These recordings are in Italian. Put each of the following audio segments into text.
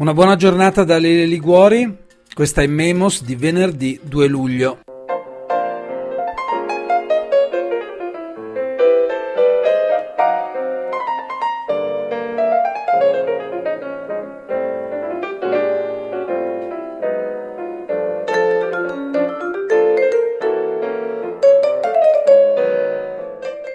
Una buona giornata da Lele Liguori, questa è Memos di venerdì 2 luglio.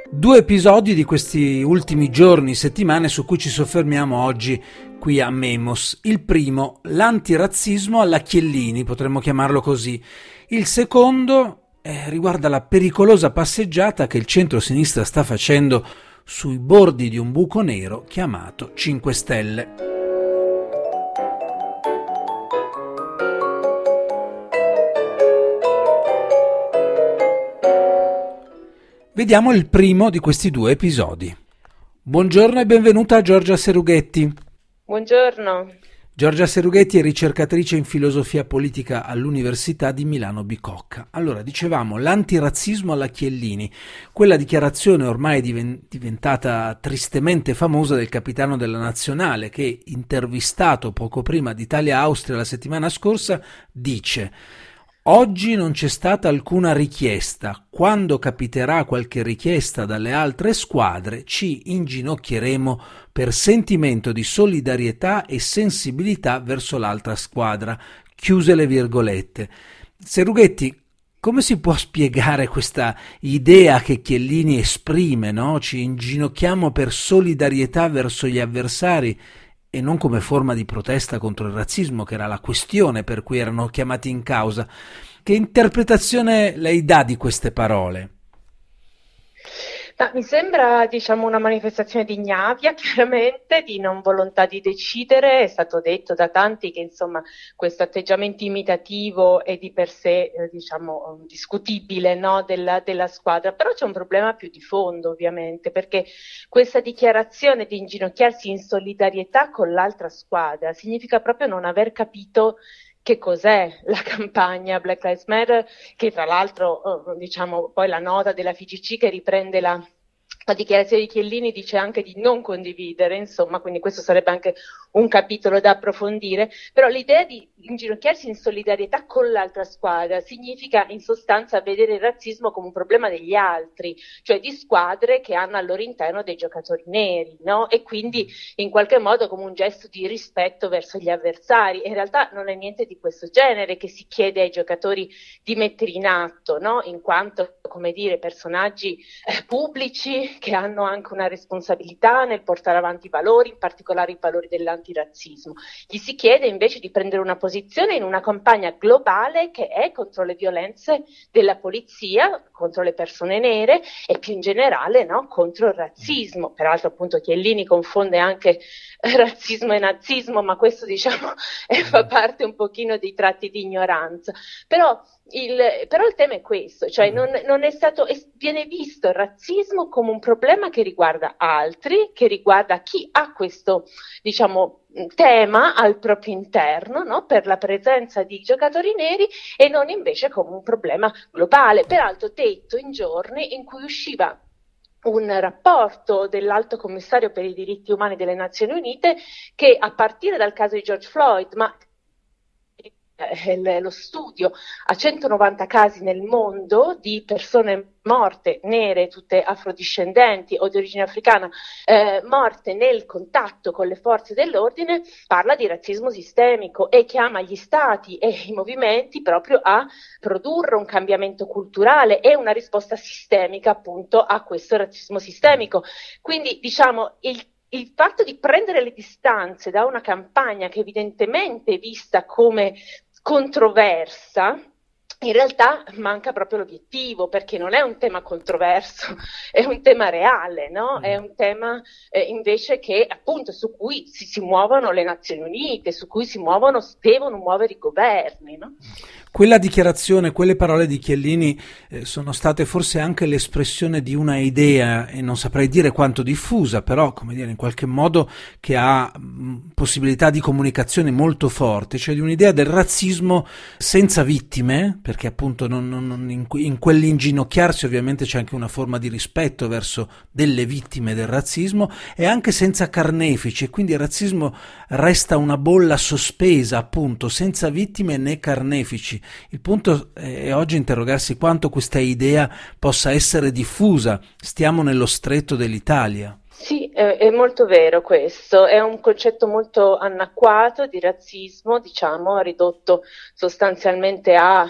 Due episodi di questi ultimi giorni, settimane su cui ci soffermiamo oggi qui a Memos. Il primo, l'antirazzismo alla Chiellini, potremmo chiamarlo così. Il secondo eh, riguarda la pericolosa passeggiata che il centro-sinistra sta facendo sui bordi di un buco nero chiamato 5 Stelle. Vediamo il primo di questi due episodi. Buongiorno e benvenuta a Giorgia Serughetti. Buongiorno. Giorgia Serughetti è ricercatrice in filosofia politica all'Università di Milano Bicocca. Allora, dicevamo l'antirazzismo alla Chiellini, quella dichiarazione ormai diventata tristemente famosa del capitano della nazionale che, intervistato poco prima d'Italia-Austria la settimana scorsa, dice Oggi non c'è stata alcuna richiesta. Quando capiterà qualche richiesta dalle altre squadre ci inginocchieremo per sentimento di solidarietà e sensibilità verso l'altra squadra. Chiuse le virgolette. Serughetti, come si può spiegare questa idea che Chiellini esprime, no? Ci inginocchiamo per solidarietà verso gli avversari e non come forma di protesta contro il razzismo, che era la questione per cui erano chiamati in causa. Che interpretazione lei dà di queste parole? No, mi sembra diciamo, una manifestazione di ignavia, chiaramente, di non volontà di decidere. È stato detto da tanti che insomma, questo atteggiamento imitativo è di per sé eh, diciamo, discutibile no? della, della, squadra, però c'è un problema più di fondo ovviamente, perché questa dichiarazione di inginocchiarsi in solidarietà con l'altra squadra significa proprio non aver capito che cos'è la campagna Black Lives Matter, che tra l'altro, eh, diciamo, poi la nota della FIGC che riprende la, la dichiarazione di Chiellini dice anche di non condividere, insomma, quindi questo sarebbe anche un capitolo da approfondire, però l'idea di inginocchiarsi in solidarietà con l'altra squadra significa in sostanza vedere il razzismo come un problema degli altri, cioè di squadre che hanno al loro interno dei giocatori neri, no? E quindi in qualche modo come un gesto di rispetto verso gli avversari. In realtà non è niente di questo genere che si chiede ai giocatori di mettere in atto, no? In quanto, come dire, personaggi eh, pubblici che hanno anche una responsabilità nel portare avanti i valori, in particolare i valori dell'antipolitica antirazzismo. Gli si chiede invece di prendere una posizione in una campagna globale che è contro le violenze della polizia, contro le persone nere e più in generale no, contro il razzismo. Peraltro appunto Chiellini confonde anche razzismo e nazismo, ma questo diciamo è, fa parte un pochino dei tratti di ignoranza. Però il, però il tema è questo, cioè non, non è stato, viene visto il razzismo come un problema che riguarda altri, che riguarda chi ha questo, diciamo, tema al proprio interno, no? per la presenza di giocatori neri e non invece come un problema globale. Peraltro detto in giorni in cui usciva un rapporto dell'Alto Commissario per i diritti umani delle Nazioni Unite che a partire dal caso di George Floyd, ma lo studio a 190 casi nel mondo di persone morte, nere, tutte afrodiscendenti o di origine africana, eh, morte nel contatto con le forze dell'ordine, parla di razzismo sistemico e chiama gli stati e i movimenti proprio a produrre un cambiamento culturale e una risposta sistemica appunto a questo razzismo sistemico. Quindi diciamo il il fatto di prendere le distanze da una campagna che evidentemente è vista come controversa, in realtà manca proprio l'obiettivo perché non è un tema controverso, è un tema reale, no? è un tema eh, invece che appunto su cui si, si, muovono le Nazioni Unite, su cui si muovono, devono muovere i governi. No? Quella dichiarazione, quelle parole di Chiellini eh, sono state forse anche l'espressione di una idea, e non saprei dire quanto diffusa, però come dire, in qualche modo che ha mh, possibilità di comunicazione molto forte, cioè di un'idea del razzismo senza vittime, perché appunto non, non, in, in quell'inginocchiarsi ovviamente c'è anche una forma di rispetto verso delle vittime del razzismo e anche senza carnefici, e quindi il razzismo resta una bolla sospesa, appunto, senza vittime né carnefici. Il punto è oggi interrogarsi quanto questa idea possa essere diffusa. Stiamo nello stretto dell'Italia. Sì, è molto vero questo, è un concetto molto anacquato di razzismo, diciamo, ridotto sostanzialmente a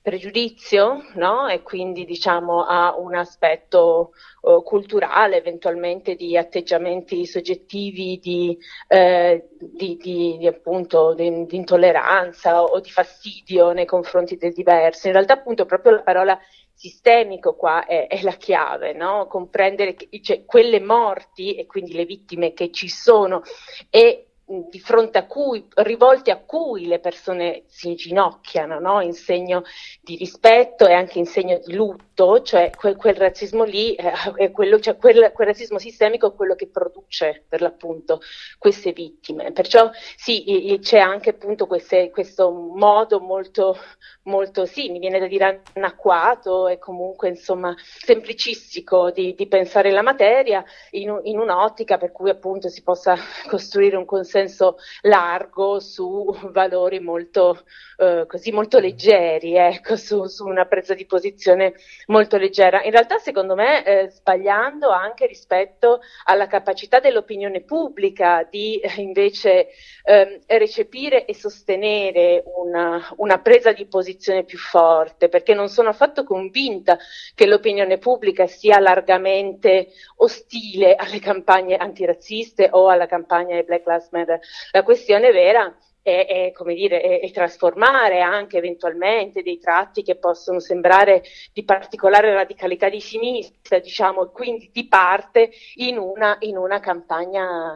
pregiudizio, no? E quindi diciamo a un aspetto uh, culturale, eventualmente di atteggiamenti soggettivi di, eh, di, di, di appunto di, intolleranza o di fastidio nei confronti del diverso. In realtà appunto proprio la parola sistemico qua è, è la chiave, no? comprendere che, cioè, quelle morti e quindi le vittime che ci sono e di fronte a cui, rivolte a cui le persone si inginocchiano, no? in segno di rispetto e anche in segno di lutto, cioè quel, quel razzismo lì eh, quello, cioè quel, quel, razzismo sistemico è quello che produce per l'appunto queste vittime. Perciò sì, c'è anche appunto queste, questo modo molto, molto, sì, mi viene da dire anacquato e comunque insomma semplicistico di, di pensare la materia in, in un'ottica per cui appunto si possa costruire un consenso senso largo su valori molto, eh, così, molto leggeri, ecco, su, su, una presa di posizione molto leggera. In realtà, secondo me, eh, sbagliando anche rispetto alla capacità dell'opinione pubblica di eh, invece eh, recepire e sostenere una, una presa di posizione più forte, perché non sono affatto convinta che l'opinione pubblica sia largamente ostile alle campagne antirazziste o alla campagna di Black Lives Matter la questione vera è, è, come dire, è, è, trasformare anche eventualmente dei tratti che possono sembrare di particolare radicalità di sinistra, diciamo, e quindi di parte in una, in una campagna,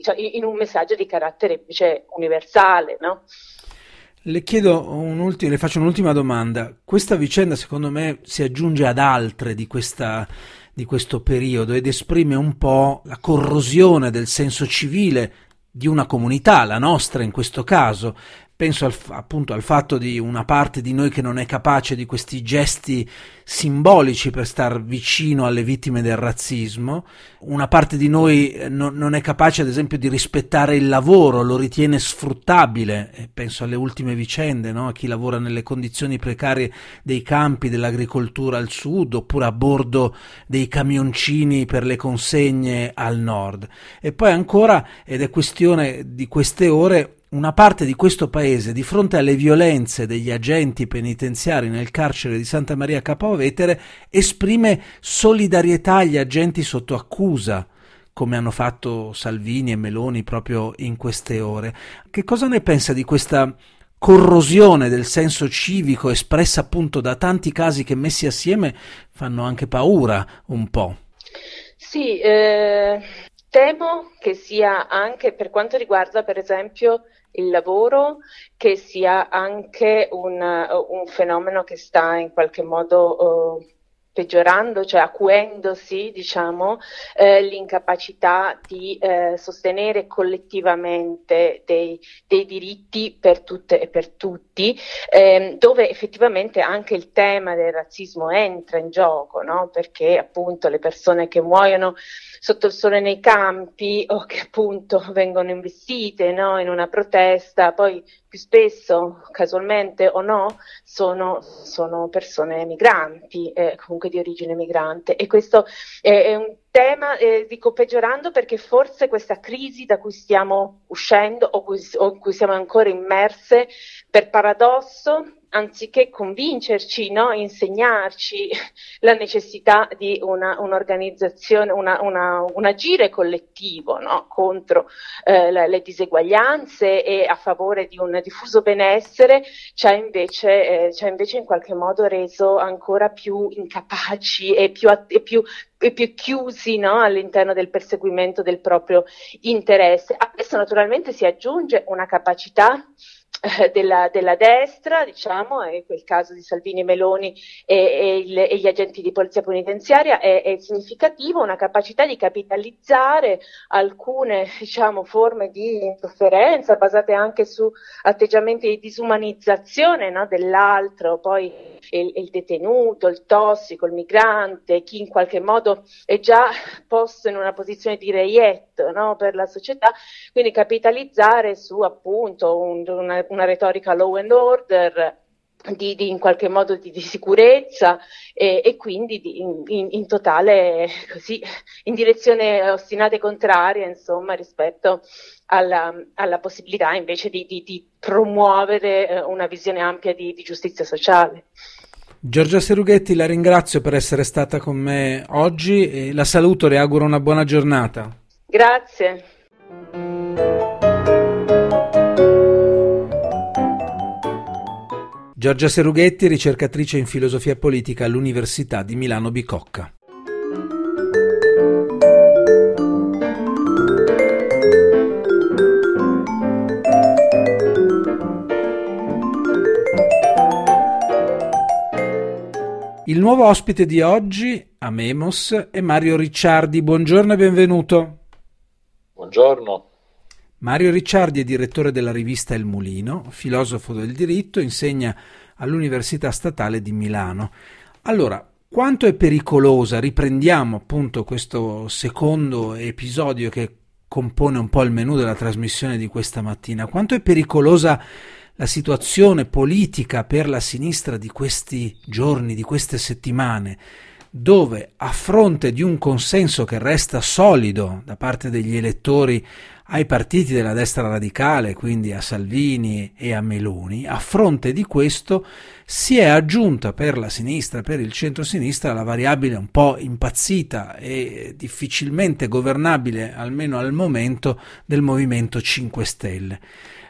cioè in un messaggio di carattere invece universale, no? Le un'ultima, le faccio un'ultima domanda. Questa vicenda, secondo me, si aggiunge ad altre di questa di questo periodo ed esprime un po' la corrosione del senso civile di una comunità, la nostra in questo caso. Penso al, appunto al fatto di una parte di noi che non è capace di questi gesti simbolici per star vicino alle vittime del razzismo, una parte di noi eh, non, non è capace ad esempio di rispettare il lavoro, lo ritiene sfruttabile, e penso alle ultime vicende, no? a chi lavora nelle condizioni precarie dei campi dell'agricoltura al sud oppure a bordo dei camioncini per le consegne al nord. E poi ancora, ed è questione di queste ore, una parte di questo paese, di fronte alle violenze degli agenti penitenziari nel carcere di Santa Maria Capua Vetere, esprime solidarietà agli agenti sotto accusa, come hanno fatto Salvini e Meloni proprio in queste ore. Che cosa ne pensa di questa corrosione del senso civico espressa appunto da tanti casi che messi assieme fanno anche paura un po'? Sì, eh, temo che sia anche per quanto riguarda per esempio il lavoro, che sia anche un, un fenomeno che sta in qualche modo uh, peggiorando, cioè acuendosi, diciamo, eh, l'incapacità di eh, sostenere collettivamente dei, dei, diritti per tutte e per tutti, ehm, dove effettivamente anche il tema del razzismo entra in gioco, no? perché appunto le persone che muoiono sotto il sole nei campi o che appunto vengono investite no? in una protesta, poi più spesso, casualmente o no, sono, sono persone migranti, eh, comunque di origine migrante. E questo è, è un tema, eh, dico peggiorando perché forse questa crisi da cui stiamo uscendo o, cui, o in cui siamo ancora immerse, per paradosso, anziché convincerci, no, insegnarci la necessità di una, un'organizzazione, una, una, un agire collettivo no, contro eh, le, diseguaglianze e a favore di un diffuso benessere, ci ha invece, eh, invece in qualche modo reso ancora più incapaci e più, e più e più chiusi no, all'interno del perseguimento del proprio interesse. A questo naturalmente si aggiunge una capacità della, della, destra, diciamo, è quel caso di Salvini, Meloni e, e, il, e gli agenti di polizia penitenziaria, è, è, significativo una capacità di capitalizzare alcune diciamo, forme di interferenza basate anche su atteggiamenti di disumanizzazione no, dell'altro, poi il, il, detenuto, il tossico, il migrante, chi in qualche modo è già posto in una posizione di reietto no, per la società, quindi capitalizzare su appunto un, una, una retorica law and order. Di, di, in qualche modo di, di sicurezza e, e quindi di, in, in, totale così in direzione ostinata e contraria insomma rispetto alla, alla possibilità invece di, promuovere eh, una visione ampia di giustizia sociale. Giorgia Serughetti, la ringrazio per essere stata con me oggi e la saluto, le auguro una buona giornata. Grazie. Giorgia Serughetti, ricercatrice in filosofia politica all'Università di Milano Bicocca. Il nuovo ospite di oggi a Memos è Mario Ricciardi. Buongiorno e benvenuto. Buongiorno. Mario Ricciardi è direttore della rivista Il Mulino, filosofo del diritto, insegna all'Università Statale di Milano. Allora, quanto è pericolosa, riprendiamo appunto questo secondo episodio che compone un po' il menù della trasmissione di questa mattina, quanto è pericolosa la situazione politica per la sinistra di questi giorni, di queste settimane, dove a fronte di un consenso che resta solido da parte degli elettori ai partiti della destra radicale, quindi a Salvini e a Meloni, a fronte di questo si è aggiunta per la sinistra, per il centro-sinistra, la variabile un po' impazzita e difficilmente governabile, almeno al momento, del Movimento 5 Stelle.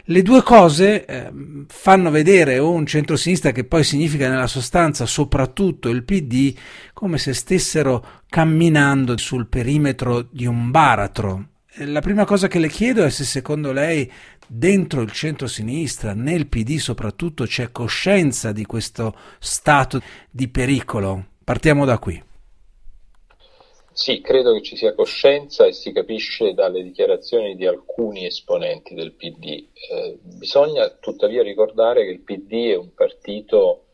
Le due cose eh, fanno vedere un centrosinistra che poi significa nella sostanza soprattutto il PD come se stessero camminando sul perimetro di un baratro. La prima cosa che le chiedo è se secondo lei dentro il centro-sinistra, nel PD soprattutto, c'è coscienza di questo stato di pericolo. Partiamo da qui. Sì, credo che ci sia coscienza e si capisce dalle dichiarazioni di alcuni esponenti del PD. Eh, bisogna tuttavia ricordare che il PD è un partito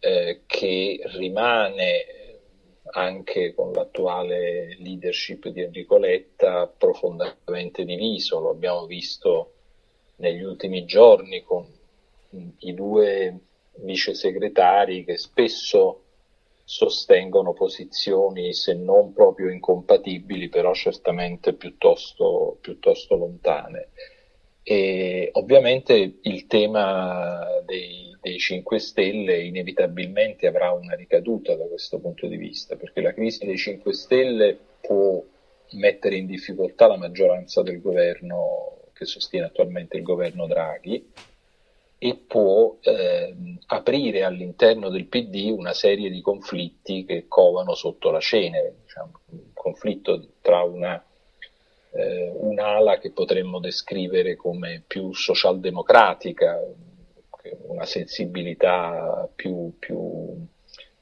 eh, che rimane anche con l'attuale leadership di Enrico Letta profondamente diviso, lo abbiamo visto negli ultimi giorni con i due vice segretari che spesso sostengono posizioni se non proprio incompatibili, però certamente piuttosto, piuttosto lontane. E ovviamente il tema dei, dei 5 Stelle inevitabilmente avrà una ricaduta da questo punto di vista, perché la crisi dei 5 Stelle può mettere in difficoltà la maggioranza del governo che sostiene attualmente il governo Draghi e può eh, aprire all'interno del PD una serie di conflitti che covano sotto la cenere, diciamo, un conflitto tra una, eh, un'ala che potremmo descrivere come più socialdemocratica, una sensibilità più, più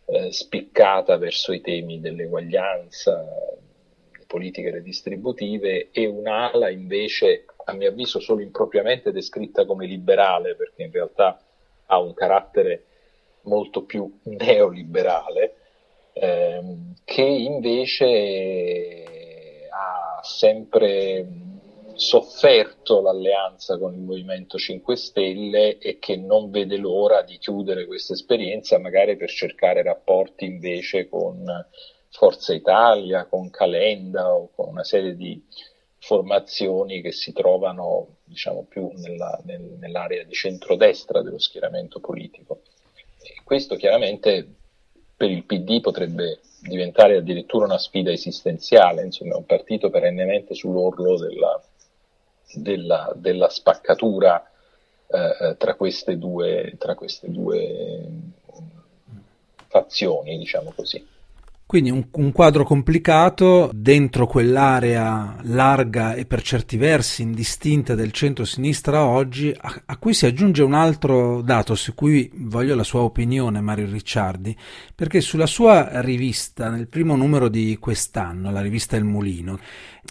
eh, spiccata verso i temi dell'eguaglianza, politiche redistributive, e un'ala invece a mio avviso solo impropriamente descritta come liberale, perché in realtà ha un carattere molto più neoliberale, ehm, che invece ha sempre sofferto l'alleanza con il Movimento 5 Stelle e che non vede l'ora di chiudere questa esperienza, magari per cercare rapporti invece con Forza Italia, con Calenda o con una serie di formazioni che si trovano diciamo, più nella, nel, nell'area di centrodestra dello schieramento politico. E questo chiaramente per il PD potrebbe diventare addirittura una sfida esistenziale, insomma è un partito perennemente sull'orlo della, della, della spaccatura eh, tra, queste due, tra queste due fazioni, diciamo così. Quindi un, un, quadro complicato dentro quell'area larga e per certi versi indistinta del centro-sinistra oggi, a, a, cui si aggiunge un altro dato su cui voglio la sua opinione, Mario Ricciardi, perché sulla sua rivista, nel primo numero di quest'anno, la rivista Il Mulino,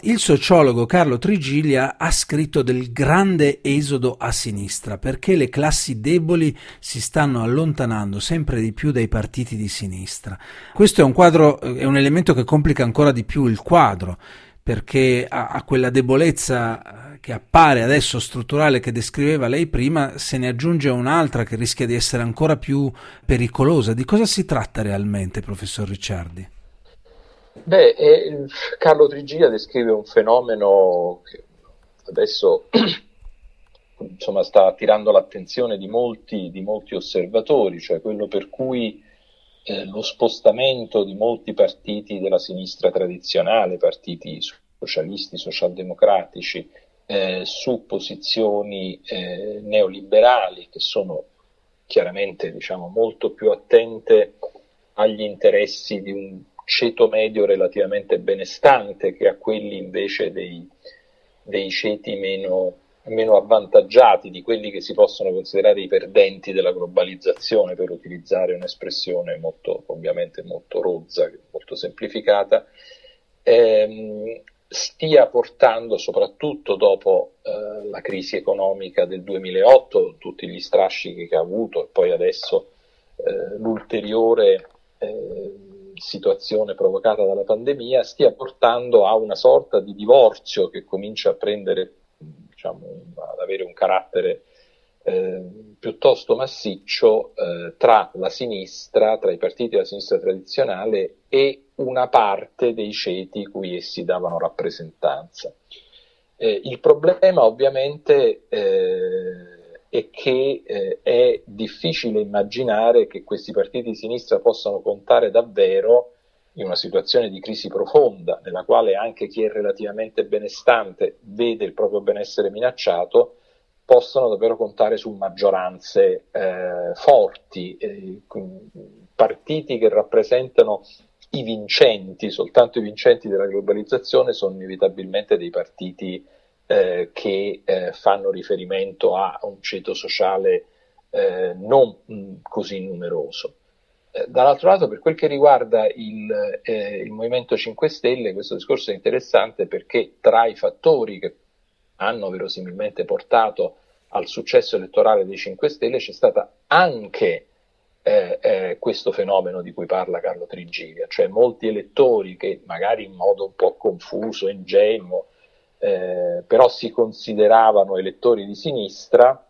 il sociologo Carlo Trigilia ha scritto del grande esodo a sinistra, perché le classi deboli si stanno allontanando sempre di più dai partiti di sinistra. Questo è un quadro è un elemento che complica ancora di più il quadro, perché a, a quella debolezza che appare adesso strutturale che descriveva lei prima, se ne aggiunge un'altra che rischia di essere ancora più pericolosa. Di cosa si tratta realmente, professor Ricciardi? Beh, eh, Carlo Trigia descrive un fenomeno che adesso insomma, sta attirando l'attenzione di molti, di molti osservatori, cioè quello per cui eh, lo spostamento di molti partiti della sinistra tradizionale, partiti socialisti, socialdemocratici, eh, su posizioni eh, neoliberali che sono chiaramente diciamo, molto più attente agli interessi di un ceto medio relativamente benestante che a quelli invece dei, dei ceti meno, meno avvantaggiati di quelli che si possono considerare i perdenti della globalizzazione, per utilizzare un'espressione molto, ovviamente molto rozza, molto semplificata, ehm, stia portando, soprattutto dopo eh, la crisi economica del 2008, tutti gli strascichi che ha avuto e poi adesso eh, l'ulteriore eh, situazione provocata dalla pandemia, stia portando a una sorta di divorzio che comincia a prendere diciamo, ad avere un carattere eh, piuttosto massiccio eh, tra la sinistra, tra i partiti della sinistra tradizionale e una parte dei ceti cui essi davano rappresentanza. Eh, il problema ovviamente eh, è che eh, è difficile immaginare che questi partiti di sinistra possano contare davvero in una situazione di crisi profonda, nella quale anche chi è relativamente benestante vede il proprio benessere minacciato, possono davvero contare su maggioranze eh, forti, eh, partiti che rappresentano i vincenti, soltanto i vincenti della globalizzazione sono inevitabilmente dei partiti eh, che eh, fanno riferimento a un ceto sociale eh, non mh, così numeroso. Eh, dall'altro lato, per quel che riguarda il, eh, il, Movimento 5 Stelle, questo discorso è interessante perché tra i fattori che hanno verosimilmente portato al successo elettorale dei 5 Stelle c'è stata anche eh, eh, questo fenomeno di cui parla Carlo Trigilia, cioè molti elettori che magari in modo un po' confuso, ingenuo, eh, però si consideravano elettori di sinistra,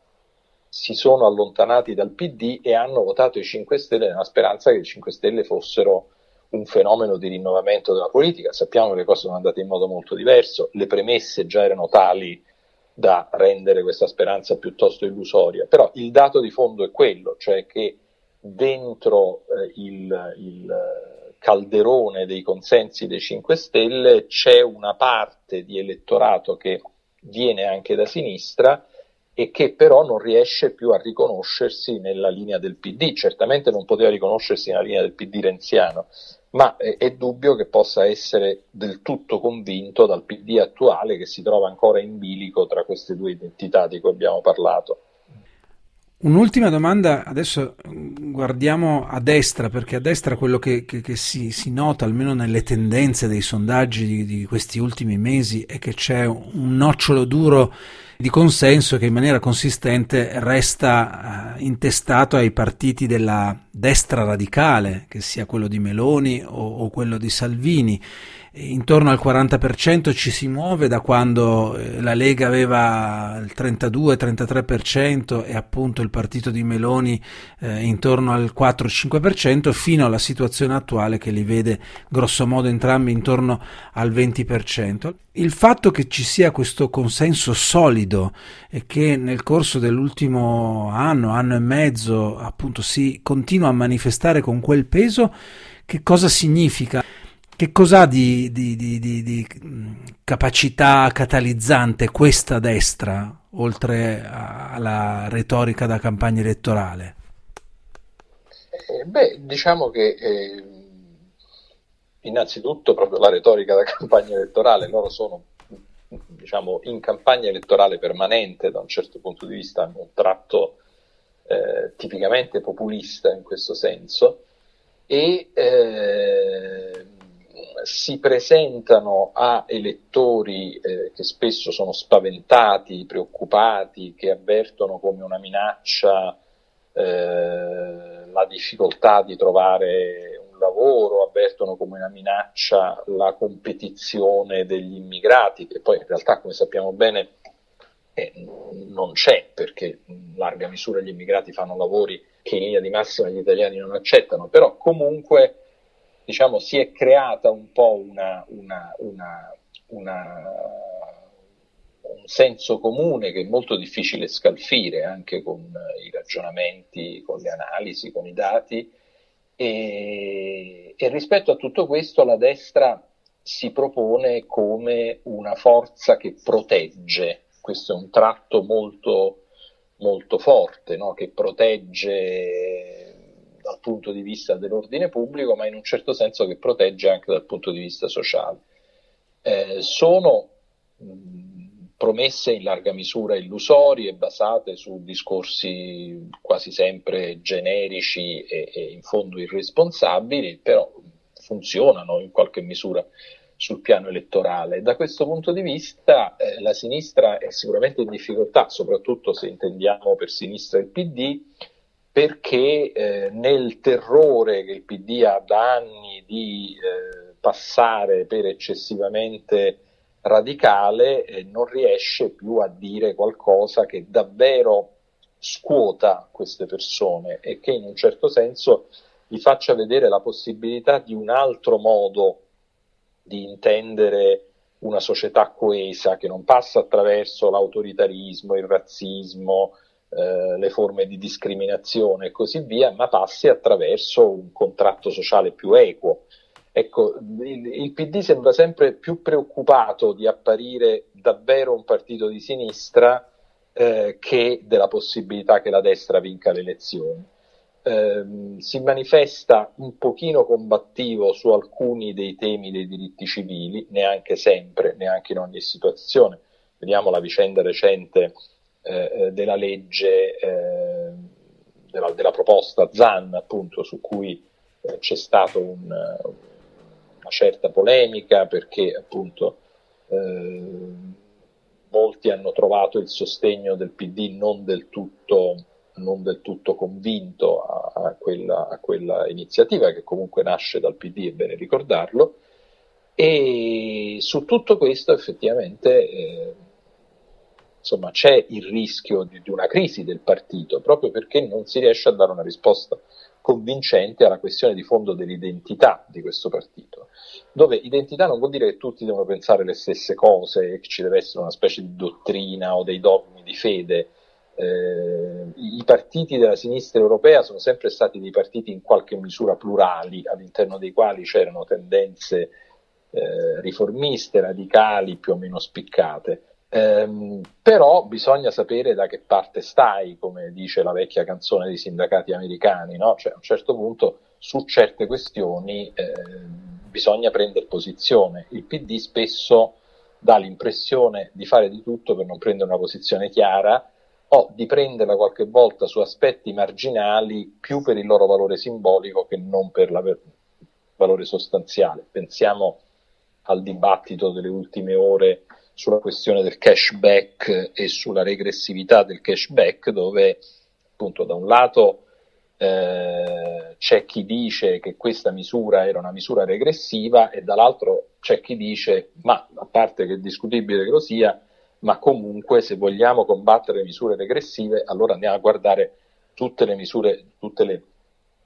si sono allontanati dal PD e hanno votato i 5 Stelle nella speranza che i 5 Stelle fossero un fenomeno di rinnovamento della politica. Sappiamo che le cose sono andate in modo molto diverso, le premesse già erano tali da rendere questa speranza piuttosto illusoria, però il dato di fondo è quello, cioè che dentro eh, il, il calderone dei consensi dei 5 Stelle c'è una parte di elettorato che viene anche da sinistra e che però non riesce più a riconoscersi nella linea del PD. Certamente non poteva riconoscersi nella linea del PD renziano, ma è, è dubbio che possa essere del tutto convinto dal PD attuale che si trova ancora in bilico tra queste due identità di cui abbiamo parlato. Un'ultima domanda, adesso guardiamo a destra, perché a destra quello che, che, che si, si, nota, almeno nelle tendenze dei sondaggi di, di, questi ultimi mesi, è che c'è un nocciolo duro di consenso che in maniera consistente resta uh, intestato ai partiti della destra radicale, che sia quello di Meloni o, o quello di Salvini intorno al 40% ci si muove da quando eh, la Lega aveva il 32-33% e appunto il partito di Meloni eh, intorno al 4-5% fino alla situazione attuale che li vede grosso modo entrambi intorno al 20%. Il fatto che ci sia questo consenso solido e che nel corso dell'ultimo anno, anno e mezzo appunto si continua a manifestare con quel peso, che cosa significa? Che cos'ha di, di, di, di, capacità catalizzante questa destra, oltre alla retorica da campagna elettorale? Eh, beh, diciamo che eh, innanzitutto proprio la retorica da campagna elettorale, loro sono diciamo, in campagna elettorale permanente da un certo punto di vista, hanno un tratto eh, tipicamente populista in questo senso e eh, si presentano a elettori eh, che spesso sono spaventati, preoccupati, che avvertono come una minaccia eh, la difficoltà di trovare un lavoro, avvertono come una minaccia la competizione degli immigrati, che poi in realtà, come sappiamo bene, eh, non c'è perché in larga misura gli immigrati fanno lavori che in linea di massima gli italiani non accettano, però comunque diciamo, si è creata un po' una, una, una, un senso comune che è molto difficile scalfire anche con i ragionamenti, con le analisi, con i dati e, e rispetto a tutto questo la destra si propone come una forza che protegge, questo è un tratto molto, molto forte, no? che protegge dal punto di vista dell'ordine pubblico, ma in un certo senso che protegge anche dal punto di vista sociale. Eh, sono promesse in larga misura illusorie, basate su discorsi quasi sempre generici e, e in fondo irresponsabili, però funzionano in qualche misura sul piano elettorale. Da questo punto di vista eh, la sinistra è sicuramente in difficoltà, soprattutto se intendiamo per sinistra il PD, perché eh, nel terrore che il PD ha da anni di eh, passare per eccessivamente radicale eh, non riesce più a dire qualcosa che davvero scuota queste persone e che in un certo senso gli faccia vedere la possibilità di un altro modo di intendere una società coesa che non passa attraverso l'autoritarismo, il razzismo, eh, le forme di discriminazione e così via, ma passi attraverso un contratto sociale più equo. Ecco, il, il, PD sembra sempre più preoccupato di apparire davvero un partito di sinistra eh, che della possibilità che la destra vinca le elezioni. Eh, si manifesta un pochino combattivo su alcuni dei temi dei diritti civili, neanche sempre, neanche in ogni situazione. Vediamo la vicenda recente eh, eh, della legge, eh, della, della, proposta ZAN, appunto, su cui eh, c'è stata un, una certa polemica perché appunto molti hanno trovato il sostegno del PD non del tutto, non del tutto convinto a, a, quella, a, quella, iniziativa che comunque nasce dal PD, è bene ricordarlo. E su tutto questo effettivamente eh, insomma, c'è il rischio di, di, una crisi del partito proprio perché non si riesce a dare una risposta convincente alla questione di fondo dell'identità di questo partito, dove identità non vuol dire che tutti devono pensare le stesse cose, che ci deve essere una specie di dottrina o dei dogmi di fede. Eh, I partiti della sinistra europea sono sempre stati dei partiti in qualche misura plurali, all'interno dei quali c'erano tendenze eh, riformiste, radicali, più o meno spiccate Ehm, però bisogna sapere da che parte stai, come dice la vecchia canzone dei sindacati americani, no? cioè, a un certo punto su certe questioni eh, bisogna prendere posizione. Il PD spesso dà l'impressione di fare di tutto per non prendere una posizione chiara o di prenderla qualche volta su aspetti marginali più per il loro valore simbolico che non per il valore sostanziale. Pensiamo al dibattito delle ultime ore sulla questione del cashback e sulla regressività del cashback, dove appunto da un lato eh, c'è chi dice che questa misura era una misura regressiva e dall'altro c'è chi dice, ma a parte che è discutibile che lo sia, ma comunque se vogliamo combattere le misure regressive, allora andiamo a guardare tutte le misure, tutte le,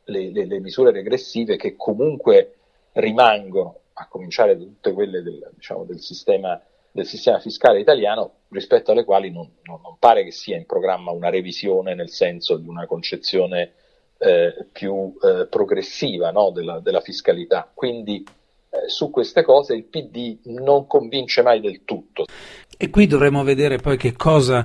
le, le, le misure regressive che comunque rimangono, a cominciare da tutte quelle del, diciamo, del sistema del sistema fiscale italiano rispetto alle quali non, non, non, pare che sia in programma una revisione nel senso di una concezione eh, più eh, progressiva no, della, della, fiscalità. Quindi eh, su queste cose il PD non convince mai del tutto. E qui dovremo vedere poi che cosa,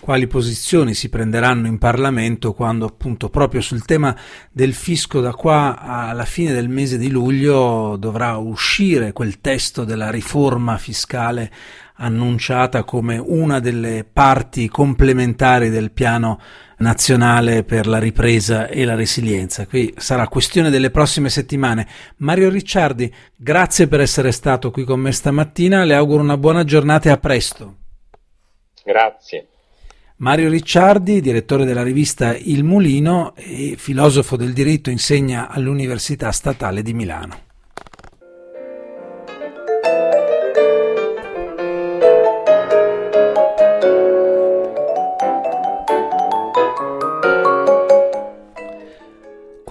quali posizioni si prenderanno in Parlamento quando appunto proprio sul tema del fisco da qua alla fine del mese di luglio dovrà uscire quel testo della riforma fiscale annunciata come una delle parti complementari del piano nazionale per la ripresa e la resilienza. Qui sarà questione delle prossime settimane. Mario Ricciardi, grazie per essere stato qui con me stamattina, le auguro una buona giornata e a presto. Grazie. Mario Ricciardi, direttore della rivista Il Mulino e filosofo del diritto, insegna all'Università Statale di Milano.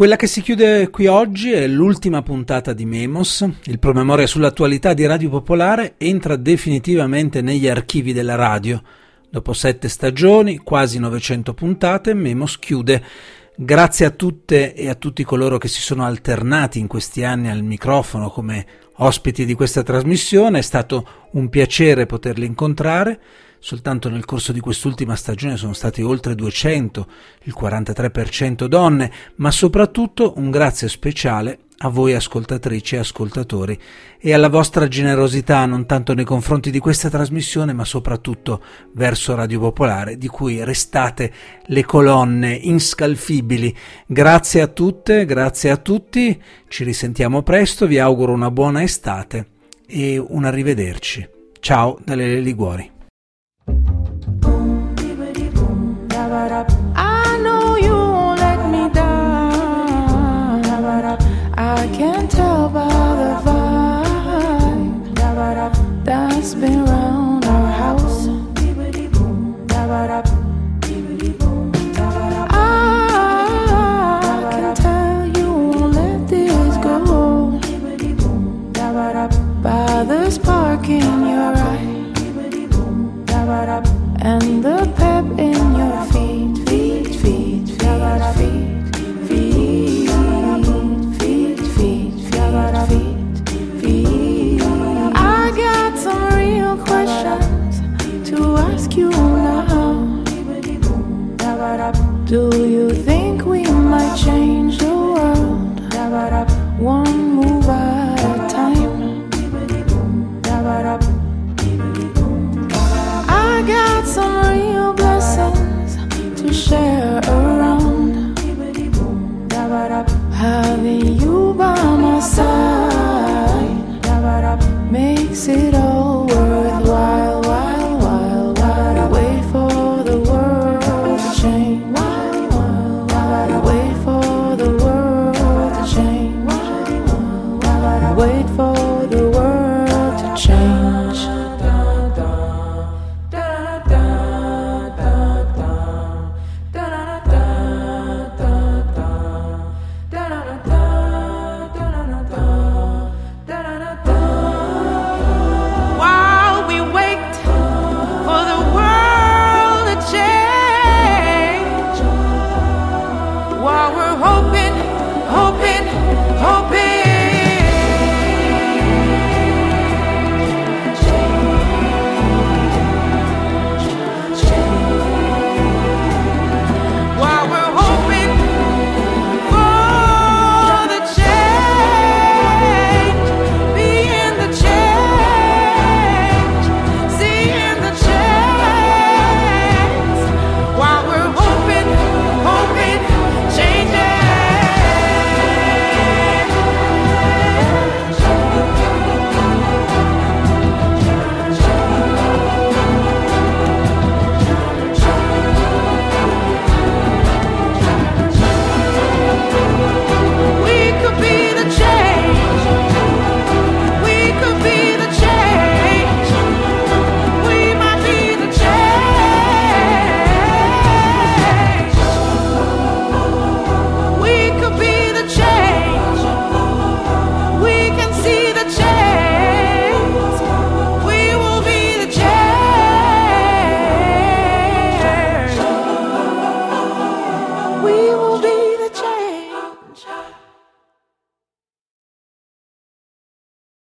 Quella che si chiude qui oggi è l'ultima puntata di Memos, il promemoria sull'attualità di Radio Popolare entra definitivamente negli archivi della radio. Dopo sette stagioni, quasi 900 puntate, Memos chiude. Grazie a tutte e a tutti coloro che si sono alternati in questi anni al microfono come ospiti di questa trasmissione, è stato un piacere poterli incontrare. Soltanto nel corso di quest'ultima stagione sono stati oltre 200, il 43% donne, ma soprattutto un grazie speciale a voi ascoltatrici e ascoltatori e alla vostra generosità non tanto nei confronti di questa trasmissione ma soprattutto verso Radio Popolare di cui restate le colonne inscalfibili. Grazie a tutte, grazie a tutti, ci risentiamo presto, vi auguro una buona estate e un arrivederci. Ciao dalle Liguori. walking